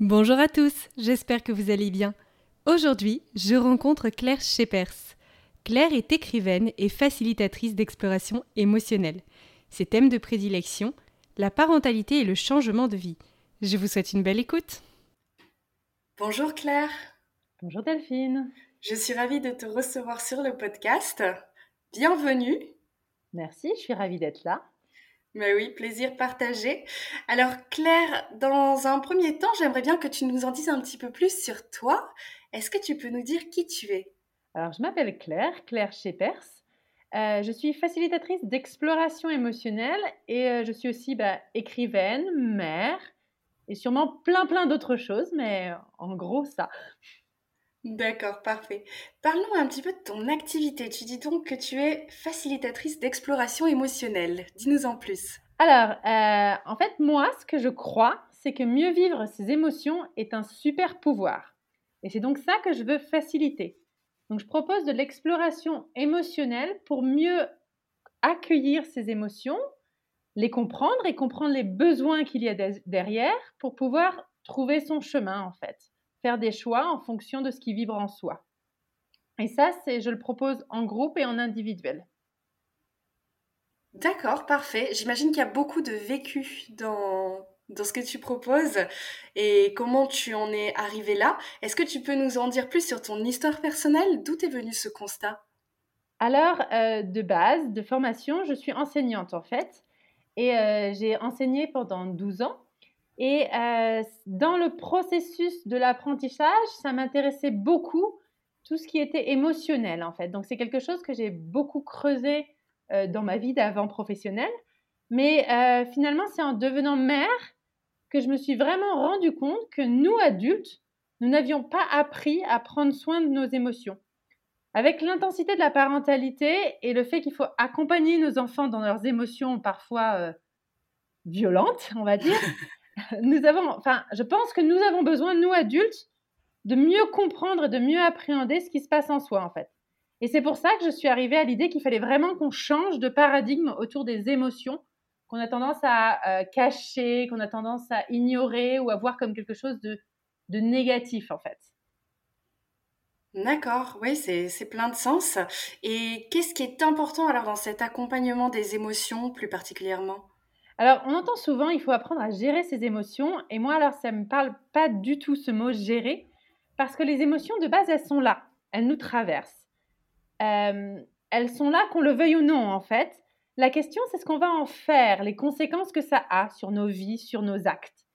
Bonjour à tous, j'espère que vous allez bien. Aujourd'hui, je rencontre Claire Schepers. Claire est écrivaine et facilitatrice d'exploration émotionnelle. Ses thèmes de prédilection, la parentalité et le changement de vie. Je vous souhaite une belle écoute. Bonjour Claire. Bonjour Delphine. Je suis ravie de te recevoir sur le podcast. Bienvenue. Merci, je suis ravie d'être là. Mais oui, plaisir partagé. Alors Claire, dans un premier temps, j'aimerais bien que tu nous en dises un petit peu plus sur toi. Est-ce que tu peux nous dire qui tu es? Alors je m'appelle Claire, Claire Schepers. Euh, je suis facilitatrice d'exploration émotionnelle et euh, je suis aussi bah, écrivaine, mère et sûrement plein plein d'autres choses, mais en gros ça. D'accord, parfait. Parlons un petit peu de ton activité. Tu dis donc que tu es facilitatrice d'exploration émotionnelle. Dis-nous en plus. Alors, euh, en fait, moi, ce que je crois, c'est que mieux vivre ses émotions est un super pouvoir. Et c'est donc ça que je veux faciliter. Donc, je propose de l'exploration émotionnelle pour mieux accueillir ses émotions, les comprendre et comprendre les besoins qu'il y a derrière pour pouvoir trouver son chemin, en fait faire des choix en fonction de ce qui vibre en soi. Et ça, c'est, je le propose en groupe et en individuel. D'accord, parfait. J'imagine qu'il y a beaucoup de vécu dans, dans ce que tu proposes et comment tu en es arrivé là. Est-ce que tu peux nous en dire plus sur ton histoire personnelle? D'où est venu ce constat? Alors, euh, de base, de formation, je suis enseignante en fait. Et euh, j'ai enseigné pendant 12 ans. Et euh, dans le processus de l'apprentissage, ça m'intéressait beaucoup tout ce qui était émotionnel en fait. Donc c'est quelque chose que j'ai beaucoup creusé euh, dans ma vie d'avant professionnelle. Mais euh, finalement, c'est en devenant mère que je me suis vraiment rendu compte que nous, adultes, nous n'avions pas appris à prendre soin de nos émotions. Avec l'intensité de la parentalité et le fait qu'il faut accompagner nos enfants dans leurs émotions parfois violentes, on va dire, nous avons, enfin, je pense que nous avons besoin, nous adultes, de mieux comprendre et de mieux appréhender ce qui se passe en soi, en fait. Et c'est pour ça que je suis arrivée à l'idée qu'il fallait vraiment qu'on change de paradigme autour des émotions qu'on a tendance à euh, cacher, qu'on a tendance à ignorer ou à voir comme quelque chose de, de négatif, en fait. D'accord, oui, c'est plein de sens. Et qu'est-ce qui est important alors dans cet accompagnement des émotions plus particulièrement? Alors, on entend souvent, il faut apprendre à gérer ses émotions. Et moi, alors, ça ne me parle pas du tout ce mot gérer, parce que les émotions, de base, elles sont là. Elles nous traversent. Euh, elles sont là, qu'on le veuille ou non, en fait. La question, c'est ce qu'on va en faire, les conséquences que ça a sur nos vies, sur nos actes.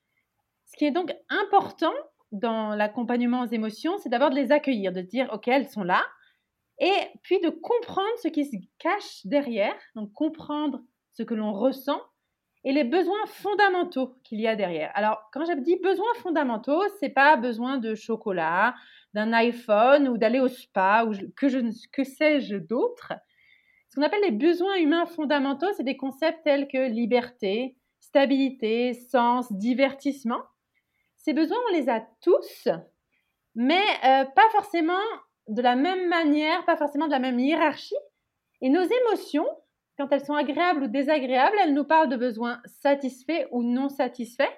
Ce qui est donc important dans l'accompagnement aux émotions, c'est d'abord de les accueillir, de dire, OK, elles sont là, et puis de comprendre ce qui se cache derrière, donc comprendre ce que l'on ressent et les besoins fondamentaux qu'il y a derrière. Alors, quand je dis besoins fondamentaux, c'est pas besoin de chocolat, d'un iPhone ou d'aller au spa ou que, je, que sais-je d'autre. Ce qu'on appelle les besoins humains fondamentaux, c'est des concepts tels que liberté, stabilité, sens, divertissement. Ces besoins, on les a tous, mais euh, pas forcément de la même manière, pas forcément de la même hiérarchie. Et nos émotions, quand elles sont agréables ou désagréables, elles nous parlent de besoins satisfaits ou non satisfaits.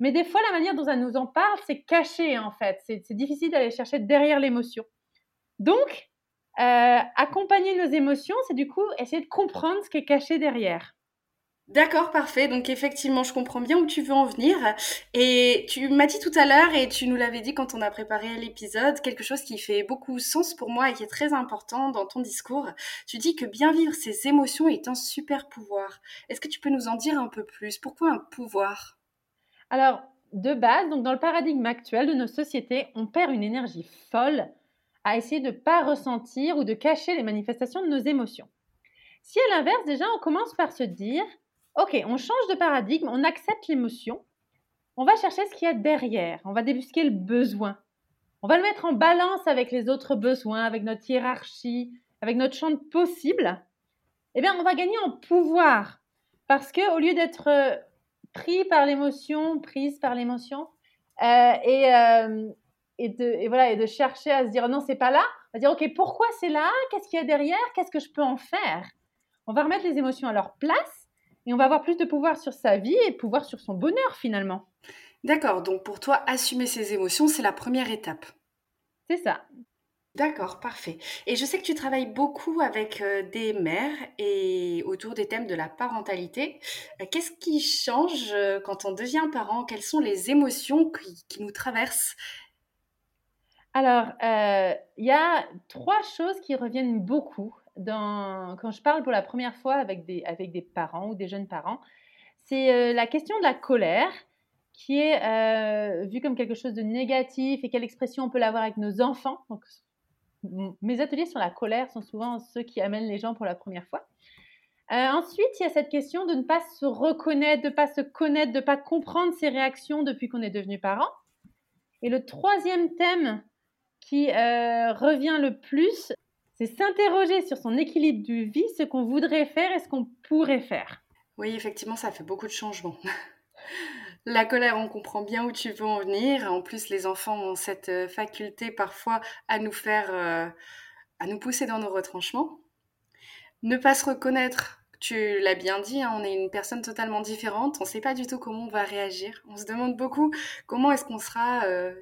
Mais des fois, la manière dont elles nous en parlent, c'est caché en fait. C'est difficile d'aller chercher derrière l'émotion. Donc, euh, accompagner nos émotions, c'est du coup essayer de comprendre ce qui est caché derrière. D'accord, parfait. Donc effectivement, je comprends bien où tu veux en venir. Et tu m'as dit tout à l'heure, et tu nous l'avais dit quand on a préparé l'épisode, quelque chose qui fait beaucoup sens pour moi et qui est très important dans ton discours. Tu dis que bien vivre ses émotions est un super pouvoir. Est-ce que tu peux nous en dire un peu plus? Pourquoi un pouvoir? Alors, de base, donc dans le paradigme actuel de nos sociétés, on perd une énergie folle à essayer de ne pas ressentir ou de cacher les manifestations de nos émotions. Si à l'inverse, déjà, on commence par se dire Ok, on change de paradigme, on accepte l'émotion, on va chercher ce qu'il y a derrière, on va débusquer le besoin. on va le mettre en balance avec les autres besoins, avec notre hiérarchie, avec notre champ de possible, eh bien, on va gagner en pouvoir. Parce que au lieu d'être euh, pris par l'émotion, prise par l'émotion, euh, et, euh, et, de, voilà, et de chercher à se dire non, c'est pas là, on va dire ok, pourquoi c'est là? Qu'est-ce qu'il y a derrière? Qu'est-ce que je peux en faire? On va remettre les émotions à leur place et on va avoir plus de pouvoir sur sa vie et pouvoir sur son bonheur finalement. D'accord, donc pour toi, assumer ses émotions, c'est la première étape. C'est ça. D'accord, parfait. Et je sais que tu travailles beaucoup avec euh, des mères et autour des thèmes de la parentalité. Euh, qu'est-ce qui change euh, quand on devient parent? Quelles sont les émotions qui, nous traversent? Alors, il y a trois choses qui reviennent beaucoup quand je parle pour la première fois avec des, parents ou des jeunes parents. C'est la question de la colère qui est vue comme quelque chose de négatif et quelle expression on peut l'avoir avec nos enfants. Mes ateliers sur la colère sont souvent ceux qui amènent les gens pour la première fois. Euh, ensuite, il y a cette question de ne pas se reconnaître, de ne pas se connaître, de ne pas comprendre ses réactions depuis qu'on est devenu parent. Et le troisième thème qui euh, revient le plus, c'est s'interroger sur son équilibre de vie, ce qu'on voudrait faire et ce qu'on pourrait faire. Oui, effectivement, ça fait beaucoup de changements. La colère, on comprend bien où tu veux en venir. En plus, les enfants ont cette euh, faculté parfois à nous faire, euh, à nous pousser dans nos retranchements. Ne pas se reconnaître, tu l'as bien dit, hein, on est une personne totalement différente. On ne sait pas du tout comment on va réagir. On se demande beaucoup comment est-ce qu'on sera euh,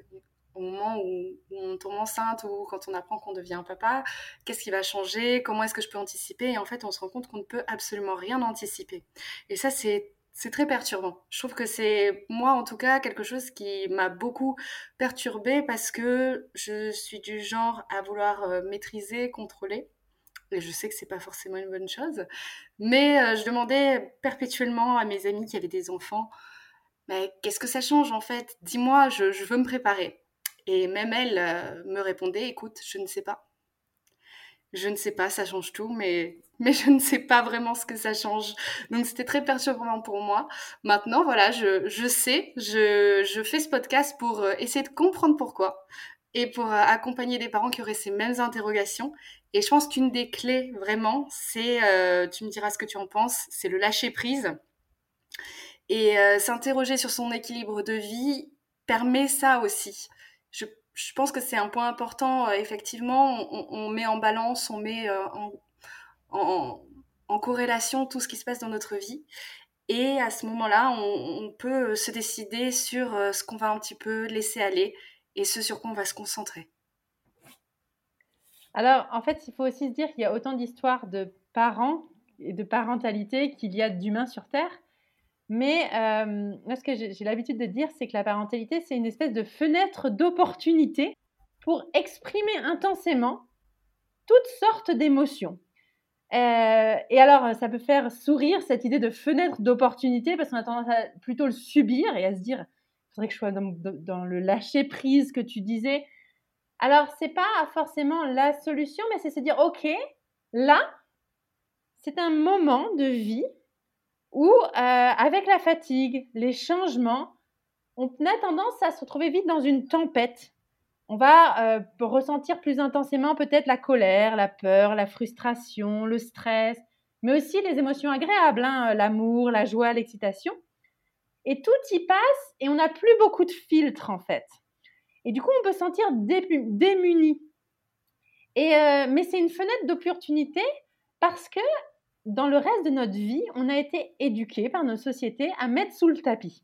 au moment où, on tombe enceinte ou quand on apprend qu'on devient papa. Qu'est-ce qui va changer Comment est-ce que je peux anticiper Et en fait, on se rend compte qu'on ne peut absolument rien anticiper. Et ça, c'est c'est très perturbant. Je trouve que c'est, moi en tout cas, quelque chose qui m'a beaucoup perturbée parce que je suis du genre à vouloir euh, maîtriser, contrôler. Et je sais que c'est pas forcément une bonne chose. Mais euh, je demandais perpétuellement à mes amis qui avaient des enfants, mais qu'est-ce que ça change en fait? Dis-moi, je, veux me préparer. Et même elle euh, me répondait, écoute, je ne sais pas. Je ne sais pas, ça change tout, mais mais je ne sais pas vraiment ce que ça change. Donc c'était très perturbant pour moi. Maintenant, voilà, je, je sais, je, je, fais ce podcast pour euh, essayer de comprendre pourquoi et pour euh, accompagner des parents qui auraient ces mêmes interrogations. Et je pense qu'une des clés, vraiment, c'est, tu me diras ce que tu en penses, c'est le lâcher prise. Et s'interroger sur son équilibre de vie permet ça aussi. Je, pense que c'est un point important. effectivement, on, on, met en balance, on met en en, corrélation tout ce qui se passe dans notre vie. Et à ce moment-là, on, peut se décider sur euh, ce qu'on va un petit peu laisser aller et ce sur quoi on va se concentrer. Alors, en fait, il faut aussi se dire qu'il y a autant d'histoires de parents et de parentalité qu'il y a d'humains sur Terre. Mais euh, ce que j'ai l'habitude de dire, c'est que la parentalité, c'est une espèce de fenêtre d'opportunité pour exprimer intensément toutes sortes d'émotions. Euh, et alors, ça peut faire sourire cette idée de fenêtre d'opportunité parce qu'on a tendance à plutôt le subir et à se dire, il faudrait que je sois dans, le lâcher prise que tu disais. Alors, c'est pas forcément la solution, mais c'est se dire, ok, là, c'est un moment de vie où, euh, avec la fatigue, les changements, on a tendance à se retrouver vite dans une tempête on va euh, ressentir plus intensément peut-être la colère, la peur, la frustration, le stress, mais aussi les émotions agréables, hein, l'amour, la joie, l'excitation. Et tout y passe et on n'a plus beaucoup de filtres en fait. Et du coup, on peut se sentir démuni. Et, euh, mais c'est une fenêtre d'opportunité parce que dans le reste de notre vie, on a été éduqué par nos sociétés à mettre sous le tapis,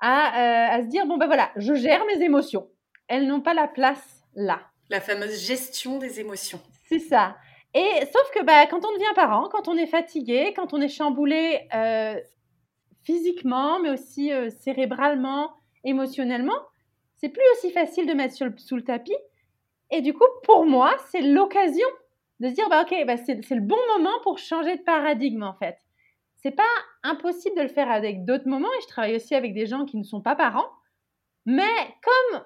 à, euh, à se dire bon ben voilà, je gère mes émotions elles n'ont pas la place là. La fameuse gestion des émotions. C'est ça. Et sauf que bah, quand on devient parent, quand on est fatigué, quand on est chamboulé euh, physiquement, mais aussi euh, cérébralement, émotionnellement, c'est plus aussi facile de mettre sous le tapis. Et du coup, pour moi, c'est l'occasion de se dire, bah, ok, bah, c'est le bon moment pour changer de paradigme en fait. C'est pas impossible de le faire avec d'autres moments, et je travaille aussi avec des gens qui ne sont pas parents. Mais comme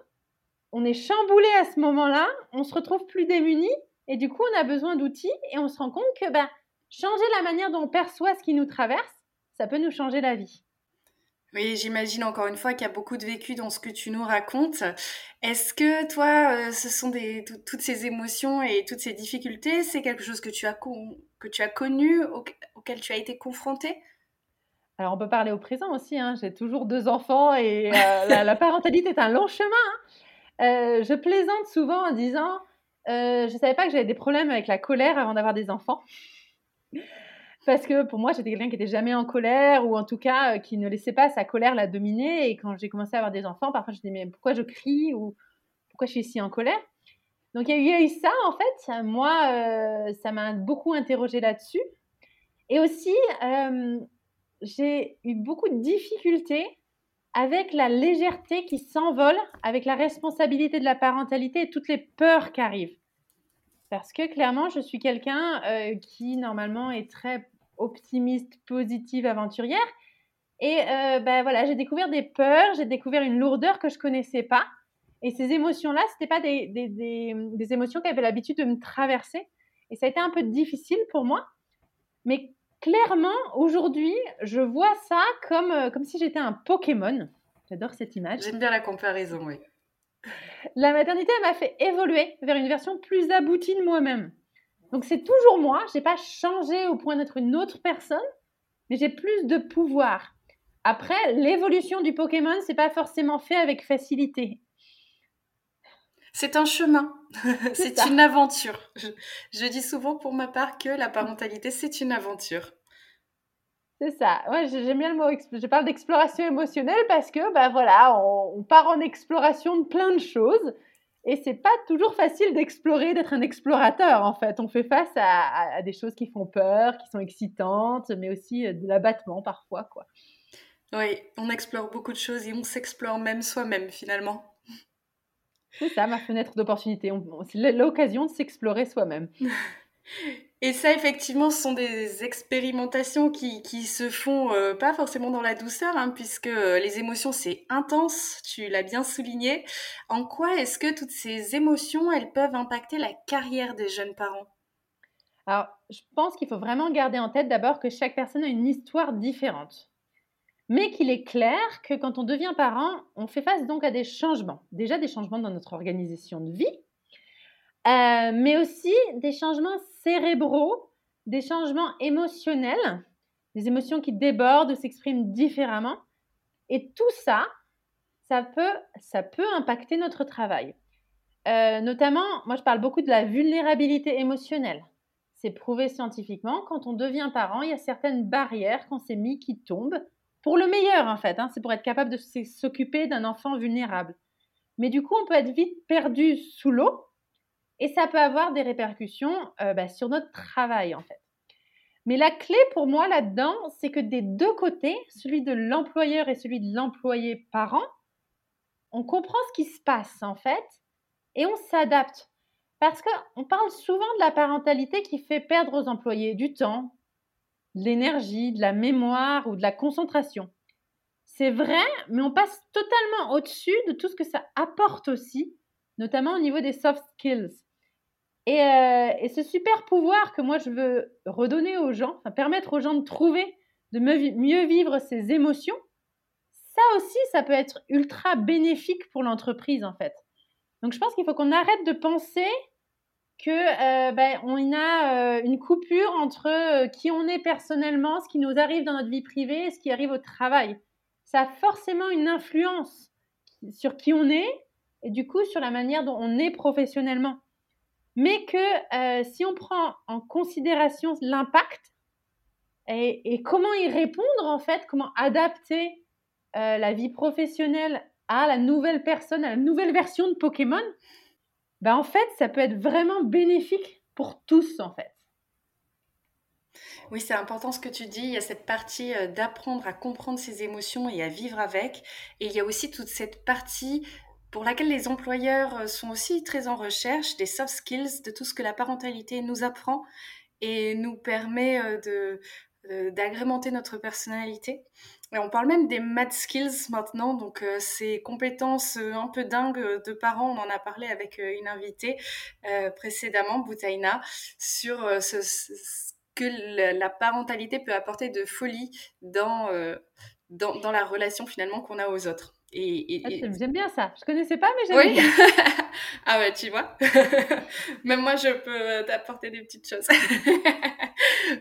on est chamboulé à ce moment-là, on se retrouve plus démuni et du coup on a besoin d'outils et on se rend compte que ben, changer la manière dont on perçoit ce qui nous traverse, ça peut nous changer la vie. Oui, j'imagine encore une fois qu'il y a beaucoup de vécu dans ce que tu nous racontes. Est-ce que toi, euh, ce sont toutes ces émotions et toutes ces difficultés, c'est quelque chose que tu as, connu, auquel tu as été confronté Alors, on peut parler au présent aussi. Hein. J'ai toujours deux enfants et euh, la, parentalité est un long chemin. Hein. Euh, je plaisante souvent en disant je ne savais pas que j'avais des problèmes avec la colère avant d'avoir des enfants parce que pour moi, j'étais quelqu'un qui n'était jamais en colère ou en tout cas euh, qui ne laissait pas sa colère la dominer. Et quand j'ai commencé à avoir des enfants, parfois je disais mais pourquoi je crie ou pourquoi je suis si en colère? Donc il y, a eu ça en fait. Moi, euh, ça m'a beaucoup interrogée là-dessus. Et aussi, euh, j'ai eu beaucoup de difficultés avec la légèreté qui s'envole, avec la responsabilité de la parentalité et toutes les peurs qui arrivent. Parce que clairement, je suis quelqu'un qui normalement est très optimiste, positive, aventurière. Et euh, ben voilà, j'ai découvert des peurs, j'ai découvert une lourdeur que je connaissais pas. Et ces émotions-là, ce n'étaient pas des, des, des, émotions qui avaient l'habitude de me traverser. Et ça a été un peu difficile pour moi. Mais clairement, aujourd'hui, je vois ça comme, euh, comme si j'étais un Pokémon. J'adore cette image. J'aime bien la comparaison, oui. La maternité m'a fait évoluer vers une version plus aboutie de moi-même. Donc c'est toujours moi, je n'ai pas changé au point d'être une autre personne, mais j'ai plus de pouvoir. Après, l'évolution du Pokémon, c'est pas forcément fait avec facilité. C'est un chemin, c'est une aventure. Je, dis souvent pour ma part que la parentalité, c'est une aventure. C'est ça. Ouais, j'aime bien le mot. Je parle d'exploration émotionnelle parce que, ben voilà, on, part en exploration de plein de choses. Et c'est pas toujours facile d'explorer, d'être un explorateur en fait. On fait face à, des choses qui font peur, qui sont excitantes, mais aussi euh, de l'abattement parfois quoi. Oui, on explore beaucoup de choses et on s'explore même soi-même finalement. C'est ça ma fenêtre d'opportunité. C'est l'occasion de s'explorer soi-même. Et ça, effectivement, ce sont des expérimentations qui, se font euh, pas forcément dans la douceur, hein, puisque euh, les émotions, c'est intense, tu l'as bien souligné. En quoi est-ce que toutes ces émotions, elles peuvent impacter la carrière des jeunes parents? Alors, je pense qu'il faut vraiment garder en tête d'abord que chaque personne a une histoire différente. Mais qu'il est clair que quand on devient parent, on fait face donc à des changements. Déjà des changements dans notre organisation de vie, euh, mais aussi des changements cérébraux, des changements émotionnels, des émotions qui débordent, s'expriment différemment. Et tout ça, ça peut, ça peut impacter notre travail. Euh, notamment, moi je parle beaucoup de la vulnérabilité émotionnelle. C'est prouvé scientifiquement, quand on devient parent, il y a certaines barrières qu'on s'est mis qui tombent, pour le meilleur en fait, hein. c'est pour être capable de s'occuper d'un enfant vulnérable. Mais du coup, on peut être vite perdu sous l'eau et ça peut avoir des répercussions euh, bah, sur notre travail, en fait. Mais la clé pour moi là-dedans, c'est que des deux côtés, celui de l'employeur et celui de l'employé parent, on comprend ce qui se passe, en fait, et on s'adapte. Parce qu'on parle souvent de la parentalité qui fait perdre aux employés du temps, de l'énergie, de la mémoire ou de la concentration. C'est vrai, mais on passe totalement au-dessus de tout ce que ça apporte aussi, notamment au niveau des soft skills. Euh, et, ce super pouvoir que moi je veux redonner aux gens, permettre aux gens de trouver, de mieux vivre ses émotions, ça aussi, ça peut être ultra bénéfique pour l'entreprise en fait. Donc je pense qu'il faut qu'on arrête de penser que euh, ben, on a euh, une coupure entre qui on est personnellement, ce qui nous arrive dans notre vie privée et ce qui arrive au travail. Ça a forcément une influence sur qui on est et du coup sur la manière dont on est professionnellement mais que euh, si on prend en considération l'impact et, comment y répondre en fait, comment adapter euh, la vie professionnelle à la nouvelle personne, à la nouvelle version de Pokémon, ben en fait, ça peut être vraiment bénéfique pour tous en fait. Oui, c'est important ce que tu dis. Il y a cette partie euh, d'apprendre à comprendre ses émotions et à vivre avec. Et il y a aussi toute cette partie pour laquelle les employeurs euh, sont aussi très en recherche des soft skills, de tout ce que la parentalité nous apprend et nous permet euh, de d'agrémenter notre personnalité. On parle même des math skills maintenant, donc euh, ces compétences un peu dingues de parents, on en a parlé avec une invitée précédemment, Boutaina, sur ce, ce, que la parentalité peut apporter de folie dans dans, la relation finalement qu'on a aux autres. Et, ah, J'aime bien ça. Je connaissais pas, mais j'aime oui. bien. ah ouais, tu vois. Même moi, je peux t'apporter des petites choses.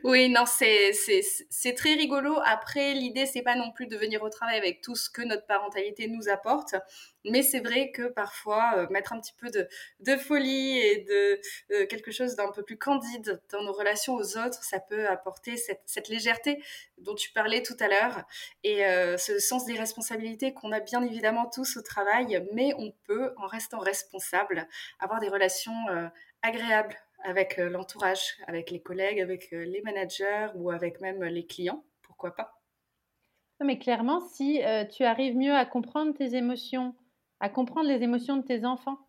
oui, non, c'est très rigolo. Après, l'idée, c'est pas non plus de venir au travail avec tout ce que notre parentalité nous apporte, mais c'est vrai que parfois, euh, mettre un petit peu de, folie et de euh, quelque chose d'un peu plus candide dans nos relations aux autres, ça peut apporter cette, cette légèreté dont tu parlais tout à l'heure et euh, ce sens des responsabilités qu'on a bien évidemment tous au travail, mais on peut, en restant responsable, avoir des relations agréables avec euh, l'entourage, avec les collègues, avec euh, les managers ou avec même les clients, pourquoi pas Mais clairement, si euh, tu arrives mieux à comprendre tes émotions, à comprendre les émotions de tes enfants,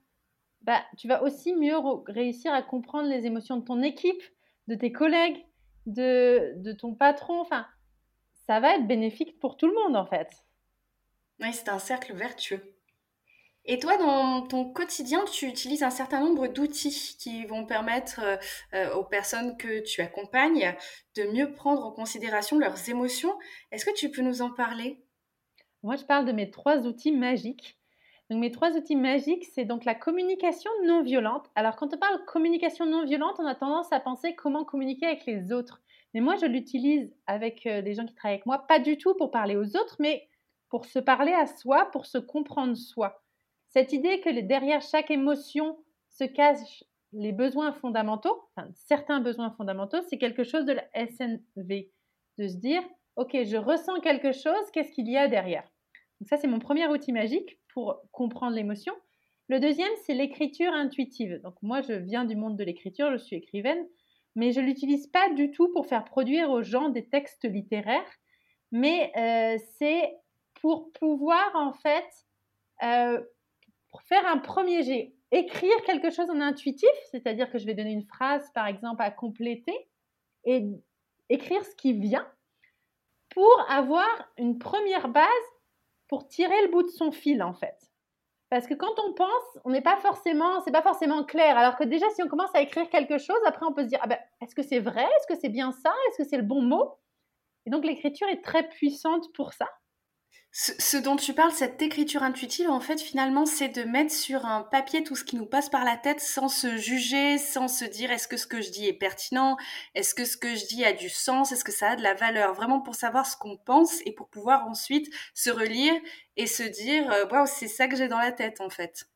bah, tu vas aussi mieux réussir à comprendre les émotions de ton équipe, de tes collègues, de, de ton patron. Enfin, ça va être bénéfique pour tout le monde en fait. Oui, c'est un cercle vertueux. Et toi, dans ton quotidien, tu utilises un certain nombre d'outils qui vont permettre euh, aux personnes que tu accompagnes de mieux prendre en considération leurs émotions. Est-ce que tu peux nous en parler? Moi, je parle de mes trois outils magiques. Donc, mes trois outils magiques, c'est donc la communication non violente. Alors, quand on parle communication non violente, on a tendance à penser comment communiquer avec les autres. Mais moi, je l'utilise avec euh, des gens qui travaillent avec moi, pas du tout pour parler aux autres, mais pour se parler à soi, pour se comprendre soi. Cette idée que derrière chaque émotion se cachent les besoins fondamentaux, enfin, certains besoins fondamentaux, c'est quelque chose de la SNV, de se dire, OK, je ressens quelque chose, qu'est-ce qu'il y a derrière? Donc ça, c'est mon premier outil magique pour comprendre l'émotion. Le deuxième, c'est l'écriture intuitive. Donc moi, je viens du monde de l'écriture, je suis écrivaine, mais je ne l'utilise pas du tout pour faire produire aux gens des textes littéraires, mais euh, c'est pour pouvoir en fait euh, pour faire un premier jet, écrire quelque chose en intuitif, c'est-à-dire que je vais donner une phrase, par exemple, à compléter, et écrire ce qui vient, pour avoir une première base pour tirer le bout de son fil, en fait. Parce que quand on pense, on n'est pas forcément, c'est pas forcément clair. Alors que déjà, si on commence à écrire quelque chose, après on peut se dire, ah ben, est-ce que c'est vrai? Est-ce que c'est bien ça? Est-ce que c'est le bon mot? Et donc l'écriture est très puissante pour ça. Ce, dont tu parles, cette écriture intuitive, en fait, finalement, c'est de mettre sur un papier tout ce qui nous passe par la tête sans se juger, sans se dire est-ce que ce que je dis est pertinent, est-ce que ce que je dis a du sens, est-ce que ça a de la valeur, vraiment pour savoir ce qu'on pense et pour pouvoir ensuite se relire et se dire euh, waouh, c'est ça que j'ai dans la tête, en fait.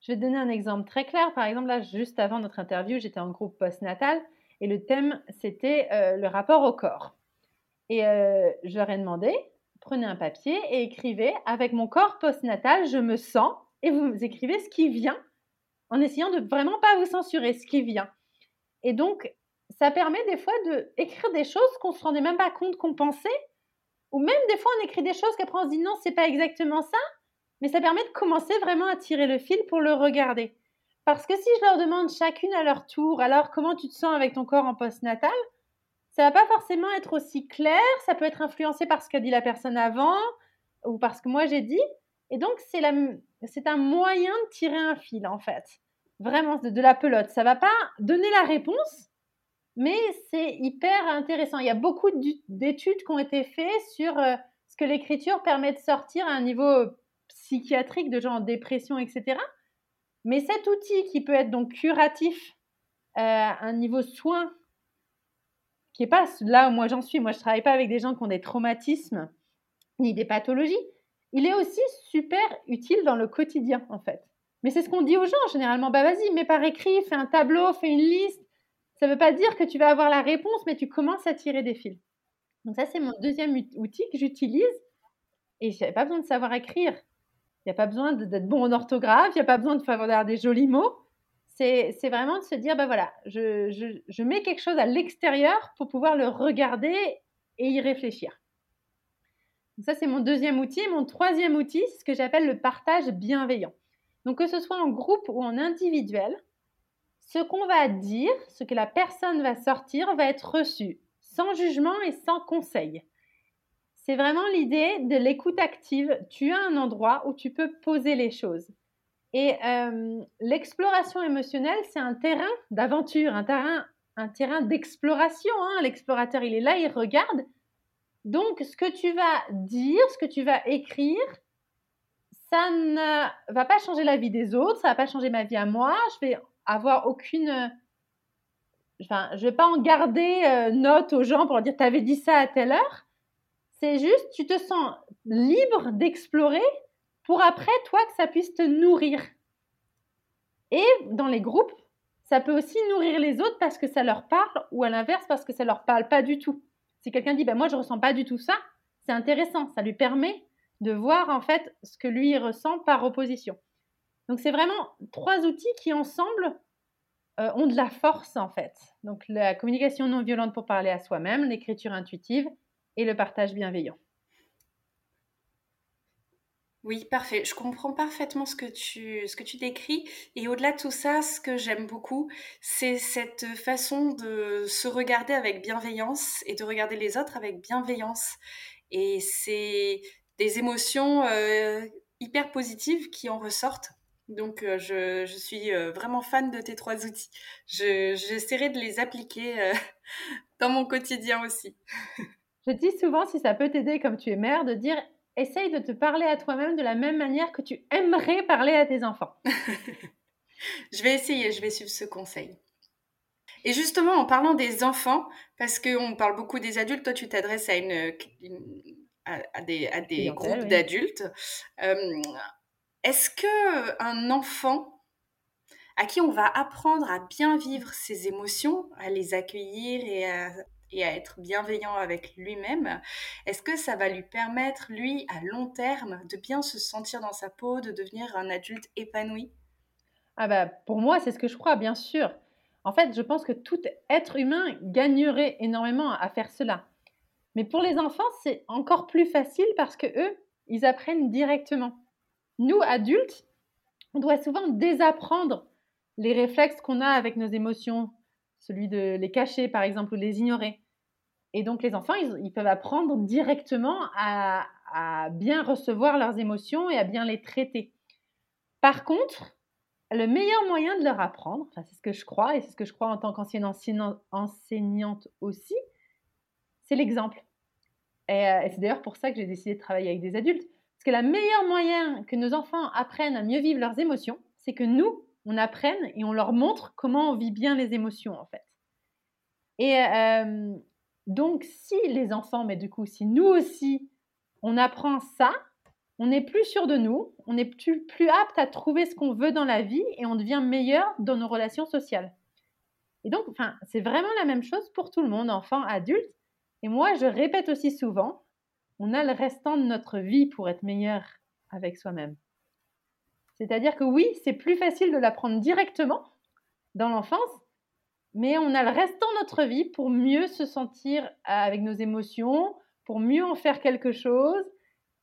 Je vais te donner un exemple très clair. Par exemple, là, juste avant notre interview, j'étais en groupe postnatal et le thème, c'était euh, le rapport au corps. Et euh, je leur ai demandé, prenez un papier et écrivez avec mon corps postnatal, je me sens, et vous écrivez ce qui vient, en essayant de vraiment pas vous censurer ce qui vient. Et donc, ça permet des fois d'écrire des choses qu'on se rendait même pas compte qu'on pensait, ou même des fois on écrit des choses qu'après on se dit non, c'est pas exactement ça, mais ça permet de commencer vraiment à tirer le fil pour le regarder. Parce que si je leur demande chacune à leur tour, alors comment tu te sens avec ton corps en postnatal, ça va pas forcément être aussi clair, ça peut être influencé par ce qu'a dit la personne avant ou par ce que moi j'ai dit. Et donc, c'est, un moyen de tirer un fil, en fait. Vraiment, de, la pelote. Ça va pas donner la réponse, mais c'est hyper intéressant. Il y a beaucoup d'études qui ont été faites sur euh, ce que l'écriture permet de sortir à un niveau psychiatrique, de gens en dépression, etc. Mais cet outil qui peut être donc curatif euh, un niveau soin qui n'est pas là où moi j'en suis. Moi, je travaille pas avec des gens qui ont des traumatismes ni des pathologies. Il est aussi super utile dans le quotidien, en fait. Mais c'est ce qu'on dit aux gens généralement. Bah vas-y, mets par écrit, fais un tableau, fais une liste. Ça ne veut pas dire que tu vas avoir la réponse, mais tu commences à tirer des fils. Donc ça, c'est mon deuxième outil que j'utilise. Et je n'avais pas besoin de savoir écrire. Il n'y a pas besoin d'être bon en orthographe, il n'y a pas besoin de avoir des jolis mots c'est vraiment de se dire, ben voilà, je, mets quelque chose à l'extérieur pour pouvoir le regarder et y réfléchir. ça, c'est mon deuxième outil. Mon troisième outil, c'est ce que j'appelle le partage bienveillant. Donc, que ce soit en groupe ou en individuel, ce qu'on va dire, ce que la personne va sortir, va être reçu sans jugement et sans conseil. C'est vraiment l'idée de l'écoute active. Tu as un endroit où tu peux poser les choses. Et euh, l'exploration émotionnelle, c'est un terrain d'aventure, un terrain, un terrain d'exploration. Hein. L'explorateur, il est là, il regarde. Donc, ce que tu vas dire, ce que tu vas écrire, ça ne va pas changer la vie des autres, ça va pas changer ma vie à moi. Je vais avoir aucune. Enfin, je vais pas en garder euh, note aux gens pour leur dire tu avais dit ça à telle heure. C'est juste, tu te sens libre d'explorer pour après, toi, que ça puisse te nourrir. Et dans les groupes, ça peut aussi nourrir les autres parce que ça leur parle ou à l'inverse parce que ça leur parle pas du tout. Si quelqu'un dit, ben moi je ressens pas du tout ça, c'est intéressant, ça lui permet de voir en fait ce que lui ressent par opposition. Donc c'est vraiment trois outils qui ensemble euh, ont de la force en fait. Donc la communication non violente pour parler à soi-même, l'écriture intuitive et le partage bienveillant. Oui, parfait. Je comprends parfaitement ce que tu, ce que tu décris. Et au-delà de tout ça, ce que j'aime beaucoup, c'est cette façon de se regarder avec bienveillance et de regarder les autres avec bienveillance. Et c'est des émotions euh, hyper positives qui en ressortent. Donc, euh, je, je, suis euh, vraiment fan de tes trois outils. J'essaierai de les appliquer dans mon quotidien aussi. je dis souvent, si ça peut t'aider comme tu es mère, de dire essaye de te parler à toi-même de la même manière que tu aimerais parler à tes enfants. je vais essayer, je vais suivre ce conseil. Et justement, en parlant des enfants, parce qu'on parle beaucoup des adultes, toi tu t'adresses à, une, à, des, à des groupes d'adultes. Euh, est-ce que un enfant à qui on va apprendre à bien vivre ses émotions, à les accueillir et à et à être bienveillant avec lui-même, est-ce que ça va lui permettre, lui, à long terme, de bien se sentir dans sa peau, de devenir un adulte épanoui? Ah bah pour moi, c'est ce que je crois, bien sûr. En fait, je pense que tout être humain gagnerait énormément à faire cela. Mais pour les enfants, c'est encore plus facile parce que eux, ils apprennent directement. Nous, adultes, on doit souvent désapprendre les réflexes qu'on a avec nos émotions, celui de les cacher par exemple ou les ignorer. Et donc les enfants, ils, peuvent apprendre directement à, bien recevoir leurs émotions et à bien les traiter. Par contre, le meilleur moyen de leur apprendre, enfin, c'est ce que je crois et c'est ce que je crois en tant qu'ancienne enseignante aussi, c'est l'exemple. Euh, et, c'est d'ailleurs pour ça que j'ai décidé de travailler avec des adultes. Parce que le meilleur moyen que nos enfants apprennent à mieux vivre leurs émotions, c'est que nous, on apprenne et on leur montre comment on vit bien les émotions en fait. Et euh, donc si les enfants, mais du coup si nous aussi, on apprend ça, on n'est plus sûr de nous, on est plus, plus apte à trouver ce qu'on veut dans la vie et on devient meilleur dans nos relations sociales. Et donc, enfin, c'est vraiment la même chose pour tout le monde, enfant, adulte. Et moi, je répète aussi souvent, on a le restant de notre vie pour être meilleur avec soi-même. C'est-à-dire que oui, c'est plus facile de l'apprendre directement dans l'enfance, mais on a le restant de notre vie pour mieux se sentir avec nos émotions, pour mieux en faire quelque chose,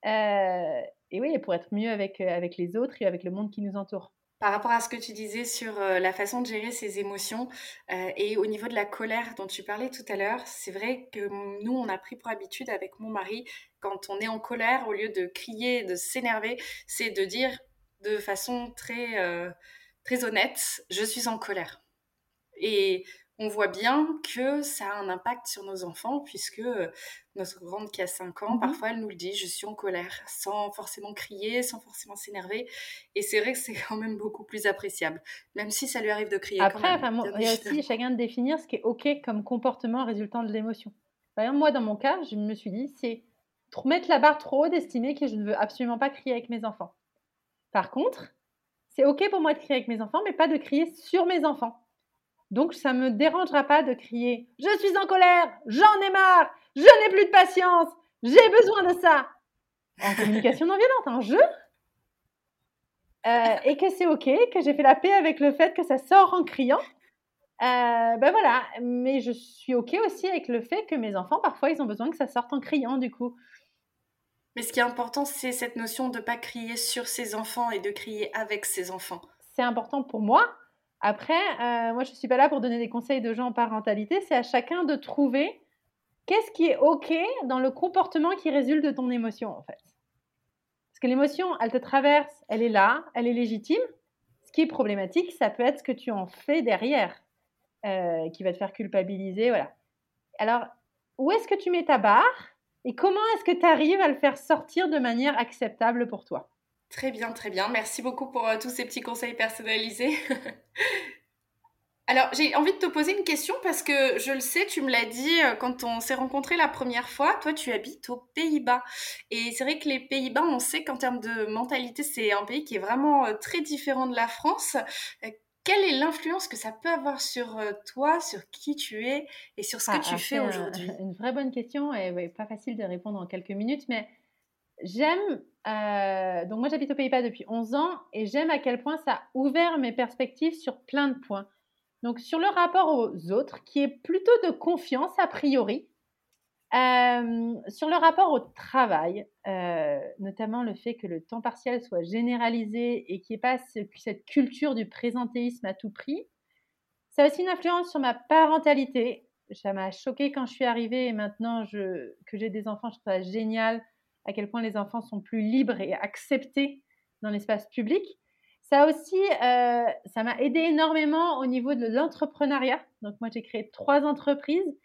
euh, et oui, pour être mieux avec, euh, avec les autres et avec le monde qui nous entoure. Par rapport à ce que tu disais sur euh, la façon de gérer ses émotions et au niveau de la colère dont tu parlais tout à l'heure, c'est vrai que nous, on a pris pour habitude avec mon mari, quand on est en colère, au lieu de crier, de s'énerver, c'est de dire de façon très, euh, très honnête, je suis en colère. Et on voit bien que ça a un impact sur nos enfants, puisque euh, notre grande qui a 5 ans, mhm. parfois elle nous le dit, je suis en colère, sans forcément crier, sans forcément s'énerver. Et c'est vrai que c'est quand même beaucoup plus appréciable, même si ça lui arrive de crier. Après, il y a aussi chacun de définir ce qui est OK comme comportement résultant de l'émotion. Par exemple, moi, dans mon cas, je me suis dit, c'est mettre la barre trop haut d'estimer que je ne veux absolument pas crier avec mes enfants. Par contre, c'est OK pour moi de crier avec mes enfants, mais pas de crier sur mes enfants. Donc, ça ne me dérangera pas de crier Je suis en colère, j'en ai marre, je n'ai plus de patience, j'ai besoin de ça. En communication non violente, en jeu. Euh, et que c'est OK, que j'ai fait la paix avec le fait que ça sort en criant. Euh, ben voilà, mais je suis OK aussi avec le fait que mes enfants, parfois, ils ont besoin que ça sorte en criant, du coup. Mais ce qui est important, c'est cette notion de ne pas crier sur ses enfants et de crier avec ses enfants. C'est important pour moi. Après, euh, moi, je ne suis pas là pour donner des conseils de gens en parentalité. C'est à chacun de trouver qu'est-ce qui est OK dans le comportement qui résulte de ton émotion, en fait. Parce que l'émotion, elle te traverse, elle est là, elle est légitime. Ce qui est problématique, ça peut être ce que tu en fais derrière, euh, qui va te faire culpabiliser, voilà. Alors, où est-ce que tu mets ta barre Et comment est-ce que tu arrives à le faire sortir de manière acceptable pour toi? Très bien, très bien. Merci beaucoup pour euh, tous ces petits conseils personnalisés. Alors, j'ai envie de te poser une question parce que je le sais, tu me l'as dit euh, quand on s'est rencontrés la première fois. Toi, tu habites aux Pays-Bas. Et c'est vrai que les Pays-Bas, on sait qu'en termes de mentalité, c'est un pays qui est vraiment euh, très différent de la France. Euh, quelle est l'influence que ça peut avoir sur toi, sur qui tu es et sur ce que ah, tu fais aujourd'hui? Une vraie bonne question et pas facile de répondre en quelques minutes, mais j'aime. donc, moi, j'habite aux Pays-Bas depuis 11 ans et j'aime à quel point ça a ouvert mes perspectives sur plein de points. Donc sur le rapport aux autres, qui est plutôt de confiance a priori. Euh, sur le rapport au travail, euh, notamment le fait que le temps partiel soit généralisé et qu'il n'y ait pas cette culture du présentéisme à tout prix. Ça a aussi une influence sur ma parentalité. Ça m'a choqué quand je suis arrivée et maintenant que j'ai des enfants, je trouve ça génial à quel point les enfants sont plus libres et acceptés dans l'espace public. Ça aussi, euh, ça m'a aidé énormément au niveau de l'entrepreneuriat. Donc moi, j'ai créé trois entreprises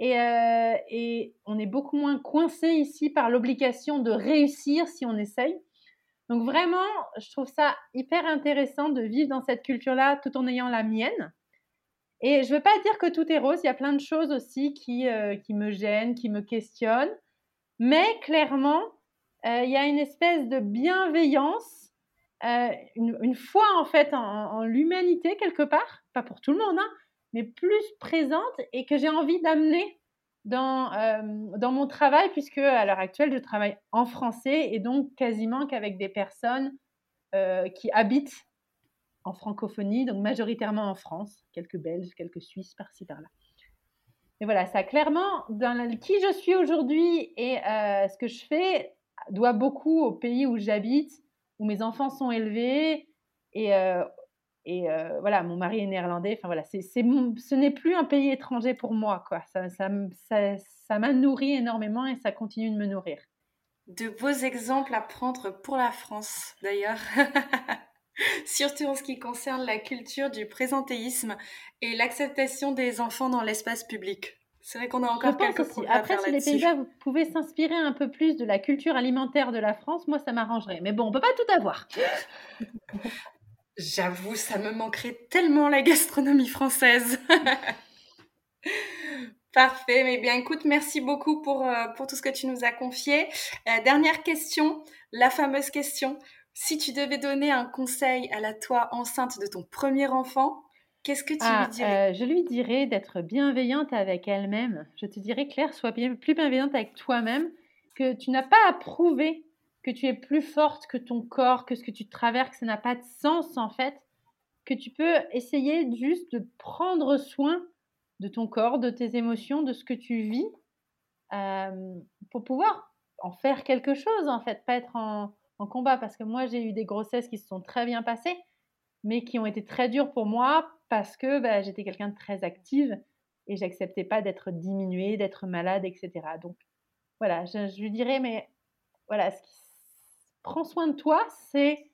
et, euh, et, on est beaucoup moins coincé ici par l'obligation de réussir si on essaye. Donc vraiment, je trouve ça hyper intéressant de vivre dans cette culture-là tout en ayant la mienne. Et je ne veux pas dire que tout est rose, il y a plein de choses aussi qui, euh, qui me gênent, qui me questionnent. Mais clairement, il y a une espèce de bienveillance euh, une, foi en fait en, l'humanité quelque part, pas pour tout le monde, hein, mais plus présente et que j'ai envie d'amener dans, euh, dans mon travail, puisque à l'heure actuelle, je travaille en français et donc quasiment qu'avec des personnes euh, qui habitent en francophonie, donc majoritairement en France, quelques Belges, quelques Suisses par-ci par-là. Et voilà, ça clairement, dans qui je suis aujourd'hui et ce que je fais doit beaucoup au pays où j'habite, où mes enfants sont élevés et, euh, et euh, voilà, mon mari est néerlandais. Enfin voilà, c'est, ce n'est plus un pays étranger pour moi. Quoi. Ça, ça, ça, ça m'a nourri énormément et ça continue de me nourrir. De beaux exemples à prendre pour la France d'ailleurs. Surtout en ce qui concerne la culture du présentéisme et l'acceptation des enfants dans l'espace public. C'est vrai qu'on a encore quelques aussi. Après, si les Pays-Bas vous pouvez s'inspirer un peu plus de la culture alimentaire de la France, moi, ça m'arrangerait. Mais bon, on peut pas tout avoir. J'avoue, ça me manquerait tellement la gastronomie française. Parfait, mais bien écoute, merci beaucoup pour, euh, pour tout ce que tu nous as confié. Euh, dernière question, la fameuse question. Si tu devais donner un conseil à la toi enceinte de ton premier enfant, Qu'est-ce que tu lui ah, dirais? euh, Je lui dirais d'être bienveillante avec elle-même. Je te dirais, Claire, sois bien, plus bienveillante avec toi-même, que tu n'as pas à prouver que tu es plus forte que ton corps, que ce que tu traverses, que ça n'a pas de sens en fait, que tu peux essayer juste de prendre soin de ton corps, de tes émotions, de ce que tu vis, euh, pour pouvoir en faire quelque chose en fait, pas être en, combat. Parce que moi, j'ai eu des grossesses qui se sont très bien passées, mais qui ont été très dures pour moi parce que bah, j'étais quelqu'un de très active et j'acceptais pas d'être diminuée, d'être malade, etc. Donc voilà, je, lui dirais, mais voilà, ce qui... prends soin de toi, c'est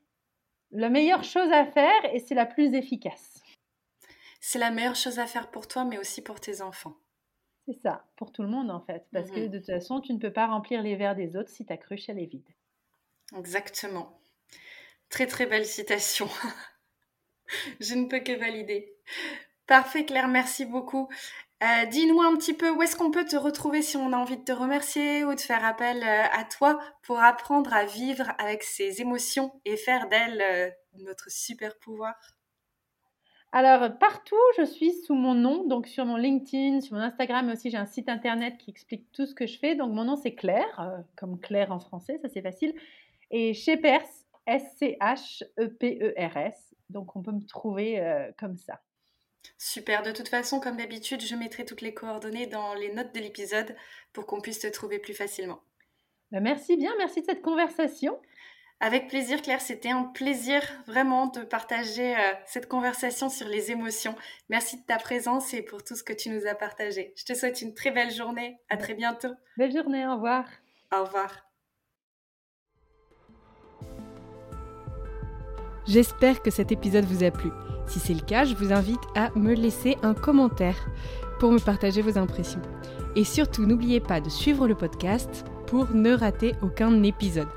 la meilleure chose à faire et c'est la plus efficace. C'est la meilleure chose à faire pour toi, mais aussi pour tes enfants. C'est ça, pour tout le monde en fait. Parce que mmh de toute façon, tu ne peux pas remplir les verres des autres si ta cruche, elle est vide. Exactement. Très très belle citation. Je ne peux que valider. Parfait Claire, merci beaucoup. Euh, dis-nous un petit peu où est-ce qu'on peut te retrouver si on a envie de te remercier ou de faire appel euh, à toi pour apprendre à vivre avec ses émotions et faire d'elles euh, notre super pouvoir. Alors partout, je suis sous mon nom, donc sur mon LinkedIn, sur mon Instagram, mais aussi j'ai un site internet qui explique tout ce que je fais. Donc mon nom c'est Claire, comme Claire en français, ça c'est facile. Et chez Pers, S-C-H-E-P-E-R-S. Donc on peut me trouver comme ça. Super, de toute façon, comme d'habitude, je mettrai toutes les coordonnées dans les notes de l'épisode pour qu'on puisse te trouver plus facilement. Bah, merci bien, merci de cette conversation. Avec plaisir Claire, c'était un plaisir vraiment de partager euh, cette conversation sur les émotions. Merci de ta présence et pour tout ce que tu nous as partagé. Je te souhaite une très belle journée. À très bientôt. Belle journée, au revoir. Au revoir. J'espère que cet épisode vous a plu. Si c'est le cas, je vous invite à me laisser un commentaire pour me partager vos impressions. Et surtout, n'oubliez pas de suivre le podcast pour ne rater aucun épisode.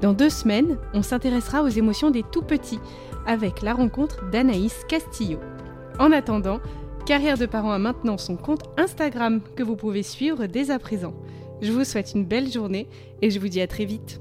Dans deux semaines, on s'intéressera aux émotions des tout petits avec la rencontre d'Anaïs Castillo. En attendant, Carrière de parents a maintenant son compte Instagram que vous pouvez suivre dès à présent. Je vous souhaite une belle journée et je vous dis à très vite.